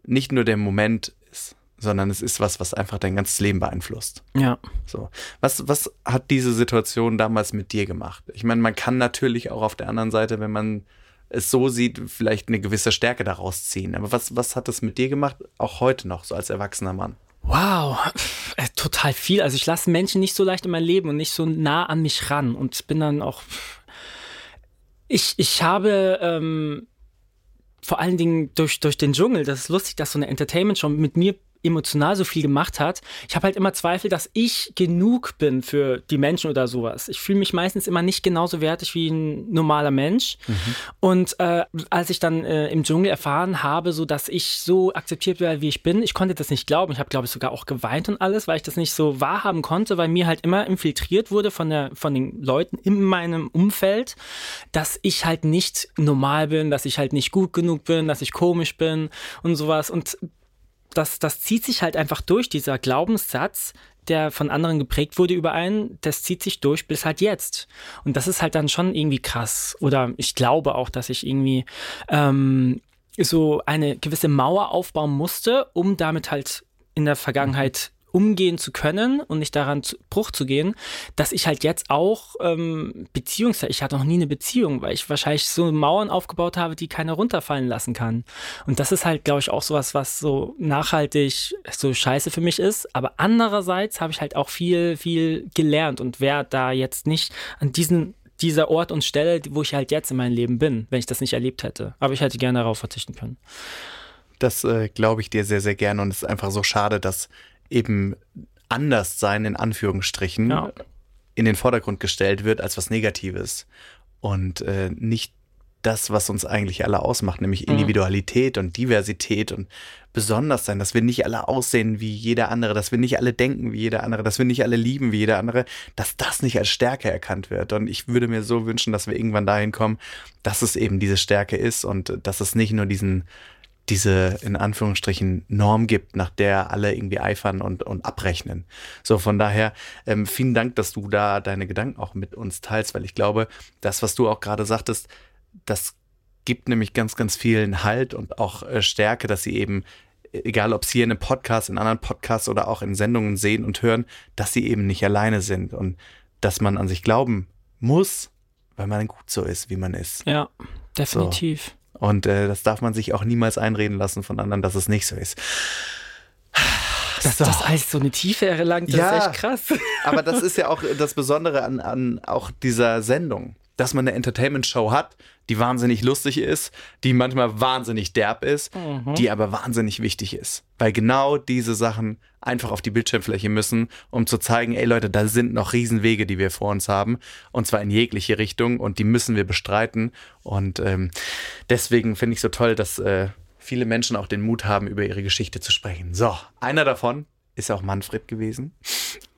nicht nur der Moment ist, sondern es ist was, was einfach dein ganzes Leben beeinflusst. Ja. So. Was, was hat diese Situation damals mit dir gemacht? Ich meine, man kann natürlich auch auf der anderen Seite, wenn man es so sieht, vielleicht eine gewisse Stärke daraus ziehen. Aber was, was hat das mit dir gemacht, auch heute noch, so als erwachsener Mann? Wow, äh, total viel. Also ich lasse Menschen nicht so leicht in mein Leben und nicht so nah an mich ran und bin dann auch. Ich, ich habe ähm, vor allen Dingen durch, durch den Dschungel, das ist lustig, dass so eine Entertainment schon mit mir emotional so viel gemacht hat. Ich habe halt immer Zweifel, dass ich genug bin für die Menschen oder sowas. Ich fühle mich meistens immer nicht genauso wertig wie ein normaler Mensch. Mhm. Und äh, als ich dann äh, im Dschungel erfahren habe, so dass ich so akzeptiert werde, wie ich bin, ich konnte das nicht glauben. Ich habe, glaube ich, sogar auch geweint und alles, weil ich das nicht so wahrhaben konnte, weil mir halt immer infiltriert wurde von, der, von den Leuten in meinem Umfeld, dass ich halt nicht normal bin, dass ich halt nicht gut genug bin, dass ich komisch bin und sowas. Und das, das zieht sich halt einfach durch, dieser Glaubenssatz, der von anderen geprägt wurde über einen, das zieht sich durch bis halt jetzt. Und das ist halt dann schon irgendwie krass. Oder ich glaube auch, dass ich irgendwie ähm, so eine gewisse Mauer aufbauen musste, um damit halt in der Vergangenheit umgehen zu können und nicht daran zu, Bruch zu gehen, dass ich halt jetzt auch ähm, Beziehungszeit, ich hatte noch nie eine Beziehung, weil ich wahrscheinlich so Mauern aufgebaut habe, die keiner runterfallen lassen kann. Und das ist halt, glaube ich, auch sowas, was so nachhaltig so scheiße für mich ist. Aber andererseits habe ich halt auch viel, viel gelernt und wäre da jetzt nicht an diesen dieser Ort und Stelle, wo ich halt jetzt in meinem Leben bin, wenn ich das nicht erlebt hätte. Aber ich hätte gerne darauf verzichten können. Das äh, glaube ich dir sehr, sehr gerne und es ist einfach so schade, dass eben anders sein, in Anführungsstrichen, ja. in den Vordergrund gestellt wird als was Negatives. Und äh, nicht das, was uns eigentlich alle ausmacht, nämlich mhm. Individualität mhm. und Diversität und besonders sein, dass wir nicht alle aussehen wie jeder andere, dass wir nicht alle denken wie jeder andere, dass wir nicht alle lieben wie jeder andere, dass das nicht als Stärke erkannt wird. Und ich würde mir so wünschen, dass wir irgendwann dahin kommen, dass es eben diese Stärke ist und dass es nicht nur diesen diese in Anführungsstrichen Norm gibt, nach der alle irgendwie eifern und, und abrechnen. So, von daher ähm, vielen Dank, dass du da deine Gedanken auch mit uns teilst, weil ich glaube, das, was du auch gerade sagtest, das gibt nämlich ganz, ganz vielen Halt und auch äh, Stärke, dass sie eben, egal ob sie hier in einem Podcast, in anderen Podcasts oder auch in Sendungen sehen und hören, dass sie eben nicht alleine sind und dass man an sich glauben muss, weil man gut so ist, wie man ist. Ja, definitiv. So. Und äh, das darf man sich auch niemals einreden lassen von anderen, dass es nicht so ist. Dass so. das alles so eine Tiefe erlangt, das ja, ist echt krass. Aber das ist ja auch das Besondere an, an auch dieser Sendung, dass man eine Entertainment-Show hat, die wahnsinnig lustig ist, die manchmal wahnsinnig derb ist, mhm. die aber wahnsinnig wichtig ist. Weil genau diese Sachen einfach auf die Bildschirmfläche müssen, um zu zeigen, ey Leute, da sind noch Riesenwege, die wir vor uns haben. Und zwar in jegliche Richtung und die müssen wir bestreiten. Und ähm, deswegen finde ich so toll, dass äh, viele Menschen auch den Mut haben, über ihre Geschichte zu sprechen. So, einer davon ist auch Manfred gewesen.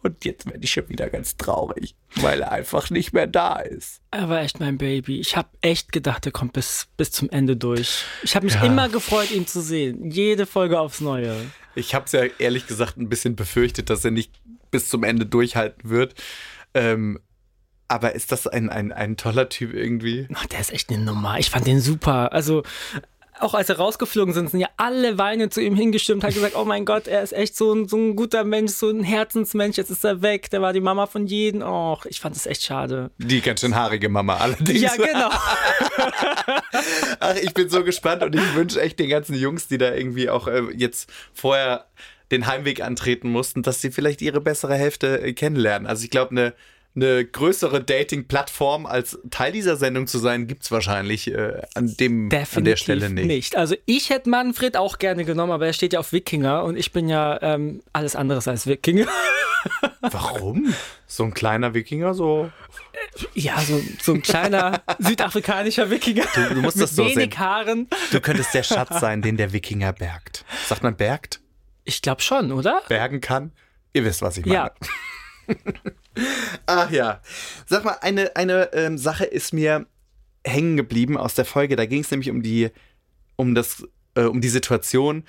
Und jetzt werde ich schon wieder ganz traurig, weil er einfach nicht mehr da ist. Er war echt mein Baby. Ich habe echt gedacht, er kommt bis, bis zum Ende durch. Ich habe mich ja. immer gefreut, ihn zu sehen. Jede Folge aufs Neue. Ich habe es ja ehrlich gesagt ein bisschen befürchtet, dass er nicht bis zum Ende durchhalten wird. Ähm, aber ist das ein, ein, ein toller Typ irgendwie? Ach, der ist echt eine Nummer. Ich fand den super. Also auch als er rausgeflogen sind, sind ja alle weinend zu ihm hingestimmt, hat gesagt, oh mein Gott, er ist echt so ein, so ein guter Mensch, so ein Herzensmensch, jetzt ist er weg, der war die Mama von jedem. Och, ich fand es echt schade. Die ganz schön haarige Mama allerdings. Ja, genau. Ach, ich bin so gespannt und ich wünsche echt den ganzen Jungs, die da irgendwie auch äh, jetzt vorher den Heimweg antreten mussten, dass sie vielleicht ihre bessere Hälfte äh, kennenlernen. Also ich glaube, eine eine größere Dating-Plattform als Teil dieser Sendung zu sein, gibt es wahrscheinlich äh, an, dem, Definitiv an der Stelle nicht. nicht. Also ich hätte Manfred auch gerne genommen, aber er steht ja auf Wikinger und ich bin ja ähm, alles anderes als Wikinger. Warum? So ein kleiner Wikinger, so. Ja, so, so ein kleiner südafrikanischer Wikinger. Du, du musst das so wenig sehen. Haaren. Du könntest der Schatz sein, den der Wikinger bergt. Sagt man bergt? Ich glaube schon, oder? Bergen kann. Ihr wisst, was ich meine. Ja. Ach ja. Sag mal, eine, eine ähm, Sache ist mir hängen geblieben aus der Folge. Da ging es nämlich um die, um das, äh, um die Situation.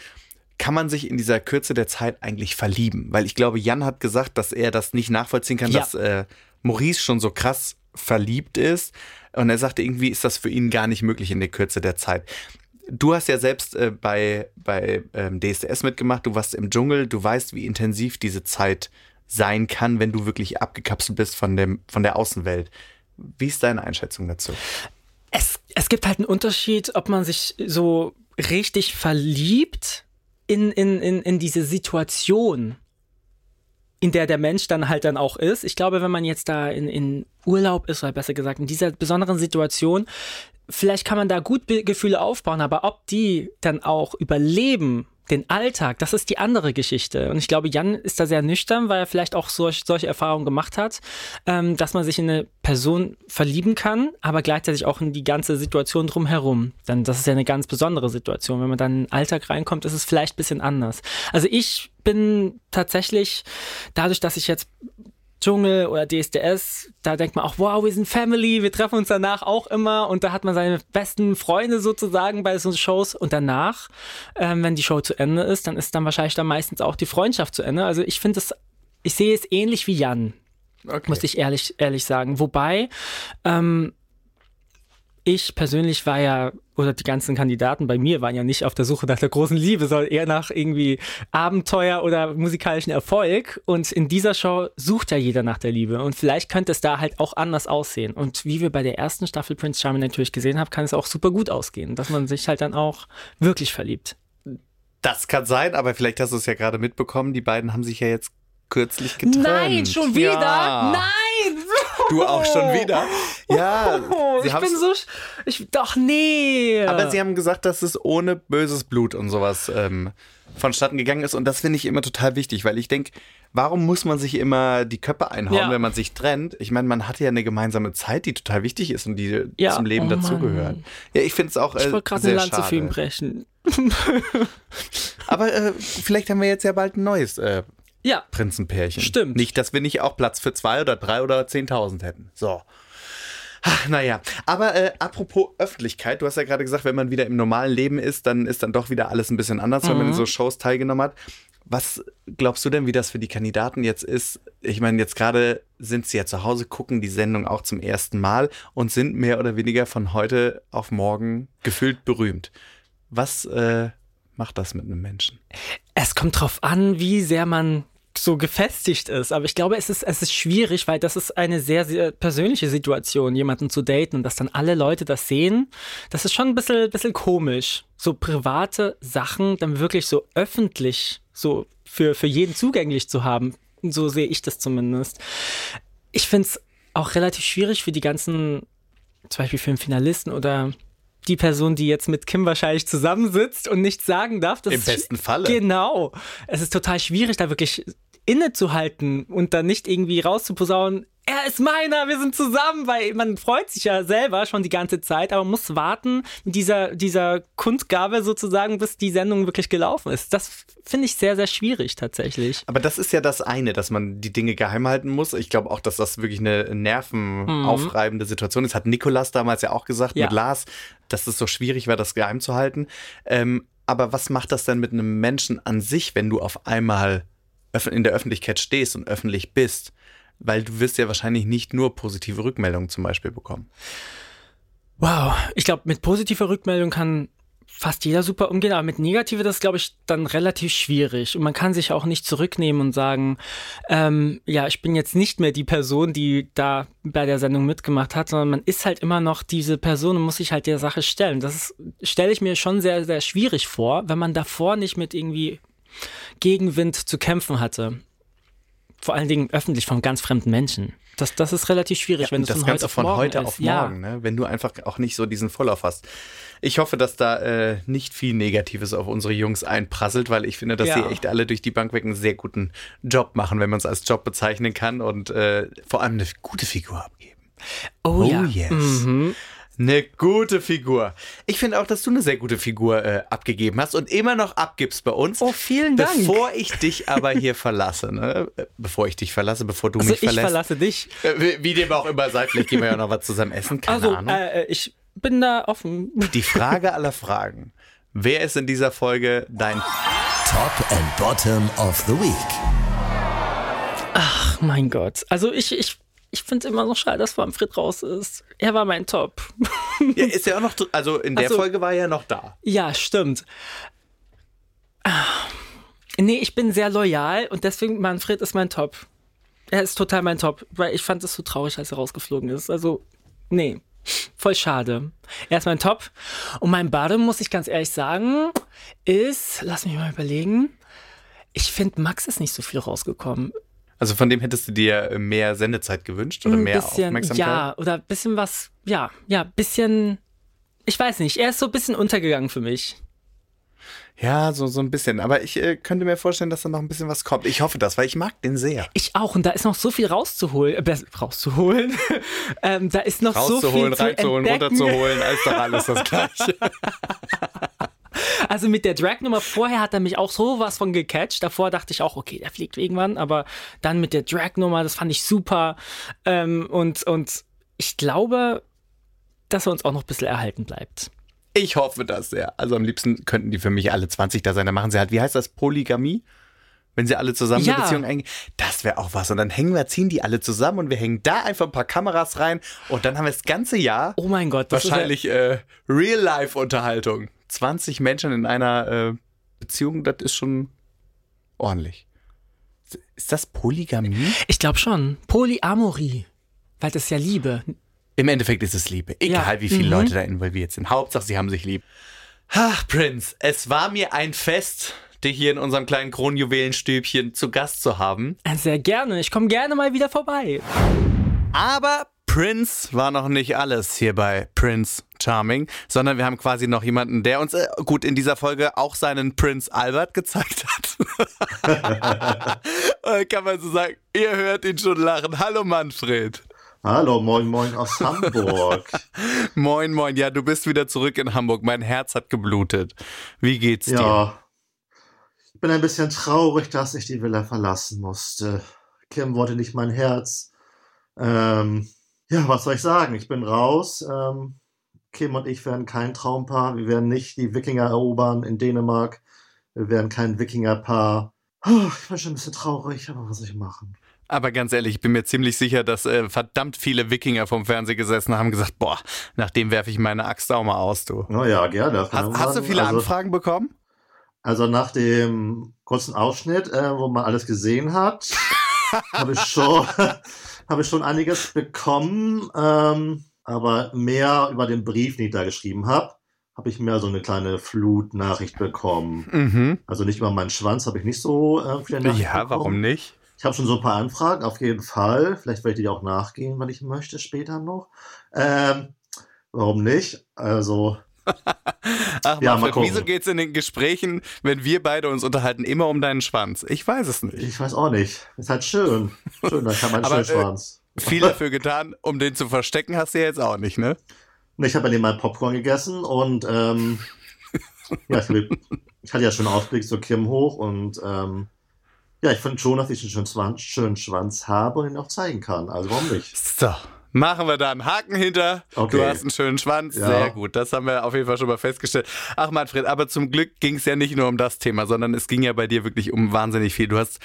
Kann man sich in dieser Kürze der Zeit eigentlich verlieben? Weil ich glaube, Jan hat gesagt, dass er das nicht nachvollziehen kann, ja. dass äh, Maurice schon so krass verliebt ist. Und er sagte, irgendwie ist das für ihn gar nicht möglich in der Kürze der Zeit. Du hast ja selbst äh, bei, bei ähm, DSDS mitgemacht, du warst im Dschungel, du weißt, wie intensiv diese Zeit sein kann, wenn du wirklich abgekapselt bist von, dem, von der Außenwelt. Wie ist deine Einschätzung dazu? Es, es gibt halt einen Unterschied, ob man sich so richtig verliebt in, in, in, in diese Situation, in der der Mensch dann halt dann auch ist. Ich glaube, wenn man jetzt da in, in Urlaub ist, oder besser gesagt, in dieser besonderen Situation, vielleicht kann man da gut Gefühle aufbauen, aber ob die dann auch überleben, den Alltag, das ist die andere Geschichte. Und ich glaube, Jan ist da sehr nüchtern, weil er vielleicht auch solch, solche Erfahrungen gemacht hat, ähm, dass man sich in eine Person verlieben kann, aber gleichzeitig auch in die ganze Situation drumherum. Dann, das ist ja eine ganz besondere Situation. Wenn man dann in den Alltag reinkommt, ist es vielleicht ein bisschen anders. Also ich bin tatsächlich, dadurch, dass ich jetzt Dschungel oder DSDS, da denkt man auch, wow, wir sind Family, wir treffen uns danach auch immer und da hat man seine besten Freunde sozusagen bei so Shows und danach, ähm, wenn die Show zu Ende ist, dann ist dann wahrscheinlich dann meistens auch die Freundschaft zu Ende. Also ich finde es, ich sehe es ähnlich wie Jan, okay. muss ich ehrlich, ehrlich sagen. Wobei, ähm, ich persönlich war ja, oder die ganzen Kandidaten bei mir waren ja nicht auf der Suche nach der großen Liebe, sondern eher nach irgendwie Abenteuer oder musikalischen Erfolg. Und in dieser Show sucht ja jeder nach der Liebe. Und vielleicht könnte es da halt auch anders aussehen. Und wie wir bei der ersten Staffel Prince Charming natürlich gesehen haben, kann es auch super gut ausgehen, dass man sich halt dann auch wirklich verliebt. Das kann sein, aber vielleicht hast du es ja gerade mitbekommen. Die beiden haben sich ja jetzt kürzlich getrennt. Nein, schon wieder? Ja. Nein! Du auch schon wieder? Ja. Oh, ich bin so. Ich, doch, nee. Aber sie haben gesagt, dass es ohne böses Blut und sowas ähm, vonstatten gegangen ist. Und das finde ich immer total wichtig, weil ich denke, warum muss man sich immer die Köpfe einhauen, ja. wenn man sich trennt? Ich meine, man hatte ja eine gemeinsame Zeit, die total wichtig ist und die ja. zum Leben oh, dazugehört. Ja, ich finde es auch. Äh, ich wollte gerade eine Lanze für ihn brechen. Aber äh, vielleicht haben wir jetzt ja bald ein neues äh, ja. Prinzenpärchen. Stimmt. Nicht, dass wir nicht auch Platz für zwei oder drei oder zehntausend hätten. So. Ach, naja, aber äh, apropos Öffentlichkeit, du hast ja gerade gesagt, wenn man wieder im normalen Leben ist, dann ist dann doch wieder alles ein bisschen anders, mhm. wenn man in mhm. so Shows teilgenommen hat. Was glaubst du denn, wie das für die Kandidaten jetzt ist? Ich meine, jetzt gerade sind sie ja zu Hause, gucken die Sendung auch zum ersten Mal und sind mehr oder weniger von heute auf morgen gefühlt berühmt. Was äh, macht das mit einem Menschen? Es kommt drauf an, wie sehr man so gefestigt ist. Aber ich glaube, es ist, es ist schwierig, weil das ist eine sehr, sehr persönliche Situation, jemanden zu daten und dass dann alle Leute das sehen. Das ist schon ein bisschen, bisschen komisch. So private Sachen dann wirklich so öffentlich, so für, für jeden zugänglich zu haben. So sehe ich das zumindest. Ich finde es auch relativ schwierig für die ganzen, zum Beispiel für den Finalisten oder die Person, die jetzt mit Kim wahrscheinlich zusammensitzt und nichts sagen darf. Im besten Falle. Genau. Es ist total schwierig, da wirklich innezuhalten und dann nicht irgendwie rauszuposaunen, er ist meiner, wir sind zusammen, weil man freut sich ja selber schon die ganze Zeit, aber man muss warten mit dieser, dieser Kundgabe sozusagen, bis die Sendung wirklich gelaufen ist. Das finde ich sehr, sehr schwierig tatsächlich. Aber das ist ja das eine, dass man die Dinge geheim halten muss. Ich glaube auch, dass das wirklich eine nervenaufreibende Situation ist. Hat Nikolas damals ja auch gesagt ja. mit Lars, dass es so schwierig war, das geheim zu halten. Ähm, aber was macht das denn mit einem Menschen an sich, wenn du auf einmal in der Öffentlichkeit stehst und öffentlich bist? Weil du wirst ja wahrscheinlich nicht nur positive Rückmeldungen zum Beispiel bekommen. Wow, ich glaube, mit positiver Rückmeldung kann fast jeder super umgehen, aber mit negative, das glaube ich dann relativ schwierig. Und man kann sich auch nicht zurücknehmen und sagen, ähm, ja, ich bin jetzt nicht mehr die Person, die da bei der Sendung mitgemacht hat, sondern man ist halt immer noch diese Person und muss sich halt der Sache stellen. Das stelle ich mir schon sehr, sehr schwierig vor, wenn man davor nicht mit irgendwie Gegenwind zu kämpfen hatte vor allen Dingen öffentlich von ganz fremden Menschen. Das, das ist relativ schwierig, ja, wenn das von Ganze heute von morgen heute ist. auf morgen, ja. ne? wenn du einfach auch nicht so diesen Vorlauf hast. Ich hoffe, dass da äh, nicht viel Negatives auf unsere Jungs einprasselt, weil ich finde, dass ja. sie echt alle durch die Bank weg einen sehr guten Job machen, wenn man es als Job bezeichnen kann und äh, vor allem eine gute Figur abgeben. Oh, oh ja. yes. Mhm. Eine gute Figur. Ich finde auch, dass du eine sehr gute Figur äh, abgegeben hast und immer noch abgibst bei uns. Oh, vielen Dank. Bevor ich dich aber hier verlasse, ne? Bevor ich dich verlasse, bevor du also mich verlässt. ich verlasse dich. Äh, wie, wie dem auch immer seid, vielleicht gehen wir ja noch was zusammen essen, keine also, Ahnung. Äh, ich bin da offen. Die Frage aller Fragen. Wer ist in dieser Folge dein Top and Bottom of the Week? Ach, mein Gott. Also ich, ich ich finde immer noch schade, dass Manfred raus ist. Er war mein Top. Ja, ist ja auch noch, also in der Ach so. Folge war er ja noch da. Ja, stimmt. Ah. Nee, ich bin sehr loyal und deswegen Manfred ist mein Top. Er ist total mein Top, weil ich fand es so traurig, als er rausgeflogen ist. Also, nee, voll schade. Er ist mein Top. Und mein Bade, muss ich ganz ehrlich sagen, ist, lass mich mal überlegen, ich finde, Max ist nicht so viel rausgekommen. Also von dem hättest du dir mehr Sendezeit gewünscht oder Ein mehr bisschen, Aufmerksamkeit? ja, oder ein bisschen was, ja, ja, bisschen, ich weiß nicht, er ist so ein bisschen untergegangen für mich. Ja, so, so ein bisschen. Aber ich äh, könnte mir vorstellen, dass da noch ein bisschen was kommt. Ich hoffe das, weil ich mag den sehr. Ich auch, und da ist noch so viel rauszuholen, äh, rauszuholen. ähm, da ist noch so Rauszuholen, viel reinzuholen, zu entdecken. runterzuholen, ist doch alles das Gleiche. Also mit der Drag-Nummer vorher hat er mich auch sowas von gecatcht. Davor dachte ich auch, okay, der fliegt irgendwann, aber dann mit der Drag-Nummer, das fand ich super. Ähm, und, und ich glaube, dass er uns auch noch ein bisschen erhalten bleibt. Ich hoffe das sehr. Also am liebsten könnten die für mich alle 20 da sein. Dann machen sie halt, wie heißt das, Polygamie? Wenn sie alle zusammen Ja. eine Beziehung eingehen. Das wäre auch was. Und dann hängen wir, ziehen die alle zusammen und wir hängen da einfach ein paar Kameras rein. Und dann haben wir das ganze Jahr Oh mein Gott, das wahrscheinlich äh, Real-Life-Unterhaltung. 20 Menschen in einer äh, Beziehung, das ist schon ordentlich. Ist das Polygamie? ich glaube schon, Polyamorie, weil das ist ja Liebe. Im Endeffekt ist es Liebe. Egal, Ja. wie viele Mhm. Leute da involviert sind. Hauptsache, sie haben sich lieb. Ach, Prince, es war mir ein Fest, dich hier in unserem kleinen Kronjuwelenstübchen zu Gast zu haben. Sehr gerne, ich komme gerne mal wieder vorbei. Aber Prince war noch nicht alles hier bei Prince Charming, sondern wir haben quasi noch jemanden, der uns äh, gut in dieser Folge auch seinen Prince Albert gezeigt hat. Kann man so sagen, ihr hört ihn schon lachen. Hallo Manfred. Hallo, moin, moin aus Hamburg. Moin, moin. Ja, du bist wieder zurück in Hamburg. Mein Herz hat geblutet. Wie geht's dir? ja, ich bin ein bisschen traurig, dass ich die Villa verlassen musste. Kim wollte nicht mein Herz. Ähm, ja, was soll ich sagen? Ich bin raus. Ähm, Kim und ich werden kein Traumpaar. Wir werden nicht die Wikinger erobern in Dänemark. Wir werden kein Wikingerpaar. Oh, ich bin schon ein bisschen traurig, aber was soll ich machen? Aber ganz ehrlich, ich bin mir ziemlich sicher, dass äh, verdammt viele Wikinger vom Fernseher gesessen haben und gesagt, boah, nach dem werfe ich meine Axt auch mal aus, du. Oh ja, gerne. Hast, hast du viele Also- Anfragen bekommen? Also nach dem kurzen Ausschnitt, äh, wo man alles gesehen hat, habe ich schon, habe ich schon einiges bekommen. Ähm, aber mehr über den Brief, den ich da geschrieben habe, habe ich mehr so eine kleine Flutnachricht bekommen. Mhm. Also nicht über meinen Schwanz habe ich nicht so äh, viele Nachrichten Ja, warum bekommen. nicht? Ich habe schon so ein paar Anfragen, auf jeden Fall. Vielleicht werde ich die auch nachgehen, wenn ich möchte, später noch. Ähm, warum nicht? Also, Ach, Ja, mal Manfred, gucken. wieso geht's in den Gesprächen, wenn wir beide uns unterhalten, immer um deinen Schwanz? Ich weiß es nicht. ich weiß auch nicht. Ist halt schön. Schön, da kann man einen schönen äh, Schwanz. Viel dafür getan, um den zu verstecken, hast du ja jetzt auch nicht, ne? Ich habe ja nebenbei Popcorn gegessen und ähm, ja, ich, hab- ich hatte ja schon Ausblick zu Kim hoch und ähm, ja, ich finde schon, dass ich einen schönen Schwanz, schönen Schwanz habe und ihn auch zeigen kann. Also warum nicht? So, machen wir da einen Haken hinter. Okay. Du hast einen schönen Schwanz. Ja. Sehr gut. Das haben wir auf jeden Fall schon mal festgestellt. Ach, Manfred, aber zum Glück ging es ja nicht nur um das Thema, sondern es ging ja bei dir wirklich um wahnsinnig viel. Du hast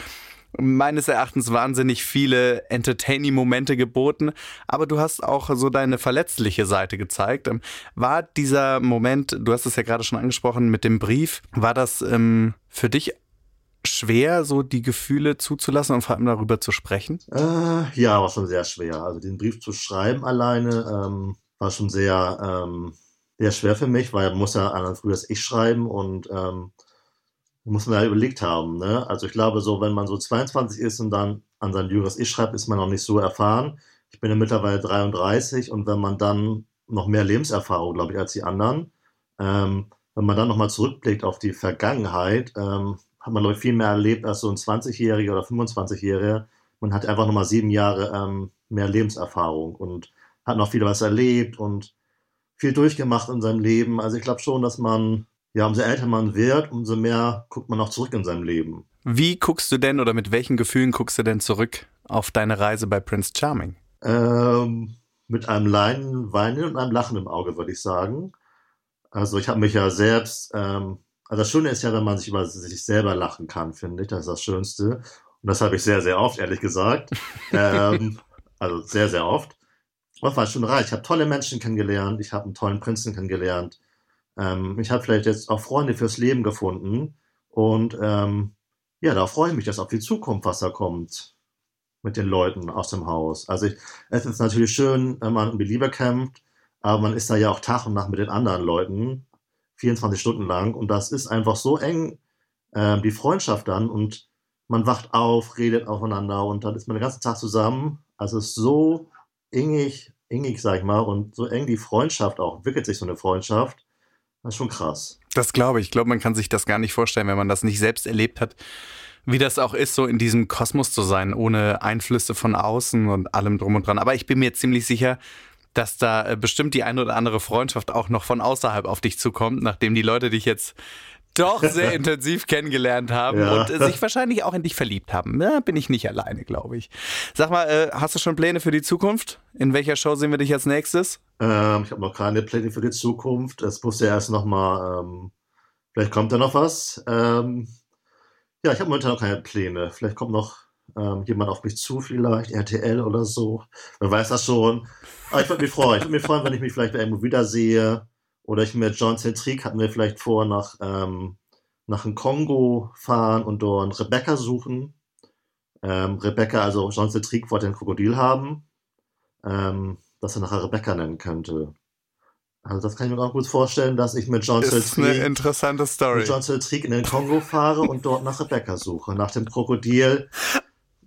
meines Erachtens wahnsinnig viele Entertaining-Momente geboten, aber du hast auch so deine verletzliche Seite gezeigt. Ähm, War dieser Moment, du hast es ja gerade schon angesprochen mit dem Brief, war das ähm, für dich schwer, so die Gefühle zuzulassen und vor allem darüber zu sprechen? Äh, ja, war schon sehr schwer. Also den Brief zu schreiben alleine ähm, war schon sehr, ähm, sehr schwer für mich, weil man muss ja an ein frühes Ich schreiben und ähm, muss man ja überlegt haben. Ne? Also ich glaube, so wenn man so 22 ist und dann an sein jüngeres Ich schreibt, ist man noch nicht so erfahren. Ich bin ja mittlerweile 33 und wenn man dann noch mehr Lebenserfahrung, glaube ich, als die anderen, ähm, wenn man dann nochmal zurückblickt auf die Vergangenheit, ähm, hat man, glaube ich, viel mehr erlebt als so ein 20-Jähriger oder 25-Jähriger. Man hat einfach nochmal sieben Jahre ähm, mehr Lebenserfahrung und hat noch viel was erlebt und viel durchgemacht in seinem Leben. Also ich glaube schon, dass man, ja, umso älter man wird, umso mehr guckt man auch zurück in seinem Leben. Wie guckst du denn oder mit welchen Gefühlen guckst du denn zurück auf deine Reise bei Prince Charming? Ähm, mit einem Leinen, Weinen und einem Lachen im Auge, würde ich sagen. Also ich habe mich ja selbst, ähm, also das Schöne ist ja, wenn man sich über sich selber lachen kann, finde ich. Das ist das Schönste. Und das habe ich sehr, sehr oft, ehrlich gesagt. ähm, Also sehr, sehr oft. Das war schon reich. Ich habe tolle Menschen kennengelernt. Ich habe einen tollen Prinzen kennengelernt. Ähm, ich habe vielleicht jetzt auch Freunde fürs Leben gefunden. Und ähm, ja, da freue ich mich jetzt auf die Zukunft, was da kommt mit den Leuten aus dem Haus. Also ich, es ist natürlich schön, wenn man um die Liebe kämpft, aber man ist da ja auch Tag und Nacht mit den anderen Leuten, 24 Stunden lang. Und das ist einfach so eng, äh, die Freundschaft dann. Und man wacht auf, redet aufeinander und dann ist man den ganzen Tag zusammen. Also es ist so engig, engig, sag ich mal, und so eng die Freundschaft auch, entwickelt sich so eine Freundschaft. Das ist schon krass. Das glaube ich. Ich glaube, man kann sich das gar nicht vorstellen, wenn man das nicht selbst erlebt hat wie das auch ist, so in diesem Kosmos zu sein, ohne Einflüsse von außen und allem drum und dran. Aber ich bin mir ziemlich sicher, dass da äh, bestimmt die eine oder andere Freundschaft auch noch von außerhalb auf dich zukommt, nachdem die Leute dich jetzt doch sehr intensiv kennengelernt haben ja. und sich wahrscheinlich auch in dich verliebt haben. Ja, bin ich nicht alleine, glaube ich. Sag mal, äh, hast du schon Pläne für die Zukunft? In welcher Show sehen wir dich als nächstes? Ähm, ich habe noch keine Pläne für die Zukunft. Es muss ja erst noch mal, ähm, vielleicht kommt da noch was. Ähm, ja, ich habe momentan noch keine Pläne. Vielleicht kommt noch ähm, jemand auf mich zu, vielleicht RTL oder so. Wer weiß das schon. Aber ich würde mich freuen. Ich würde mich freuen, wenn ich mich vielleicht irgendwo wiedersehe. Oder ich mit John Zentric hatten wir vielleicht vor, nach, ähm, nach dem Kongo fahren und dort Rebecca suchen. Ähm, Rebecca, also John Zentric wollte ein Krokodil haben, ähm, das er nachher Rebecca nennen könnte. Also das kann ich mir auch gut vorstellen, dass ich mit John Ist eine interessante Story. Mit John Celtric in den Kongo fahre und dort nach Rebecca suche, nach dem Krokodil,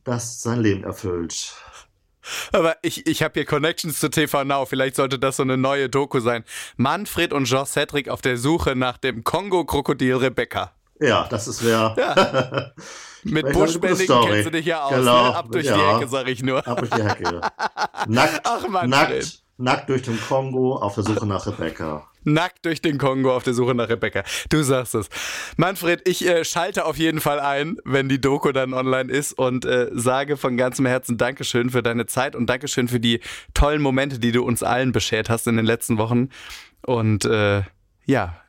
das sein Leben erfüllt. Aber ich, ich habe hier Connections zu TV Now. Vielleicht sollte das so eine neue Doku sein. Manfred und Jean Cedric auf der Suche nach dem Kongo-Krokodil Rebecca. Ja, das ist wer. Ja. Mit Buschbändigen kennst du dich ja aus. Genau. Ne? Ab durch ja. die Ecke, sag ich nur. Ab durch die Hecke. Nackt, Ach, nackt Nackt durch den Kongo auf der Suche nach Rebecca. Nackt durch den Kongo auf der Suche nach Rebecca. Du sagst es. Manfred, ich äh, schalte auf jeden Fall ein, wenn die Doku dann online ist und äh, sage von ganzem Herzen Dankeschön für deine Zeit und Dankeschön für die tollen Momente, die du uns allen beschert hast in den letzten Wochen. Und äh, ja,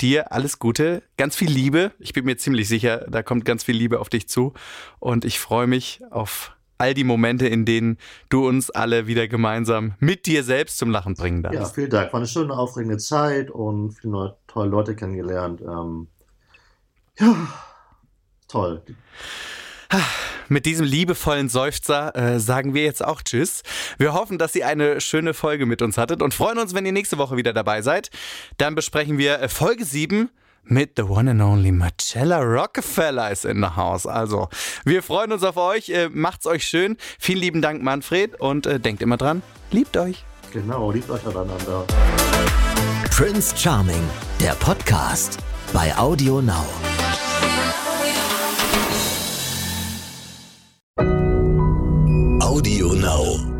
dir alles Gute, ganz viel Liebe. Ich bin mir ziemlich sicher, da kommt ganz viel Liebe auf dich zu. Und ich freue mich auf all die Momente, in denen du uns alle wieder gemeinsam mit dir selbst zum Lachen bringen darfst. Ja, vielen Dank. War eine schöne, aufregende Zeit und viele neue, tolle Leute kennengelernt. Ähm, ja, toll. Mit diesem liebevollen Seufzer äh, sagen wir jetzt auch Tschüss. Wir hoffen, dass ihr eine schöne Folge mit uns hattet und freuen uns, wenn ihr nächste Woche wieder dabei seid. Dann besprechen wir äh, Folge 7 mit The One and Only Marcella Rockefeller ist in the house. Also, wir freuen uns auf euch. Äh, macht's euch schön. Vielen lieben Dank, Manfred. Und äh, denkt immer dran, liebt euch. Genau, liebt euch miteinander. Prince Charming, der Podcast bei Audio Now. Audio Now.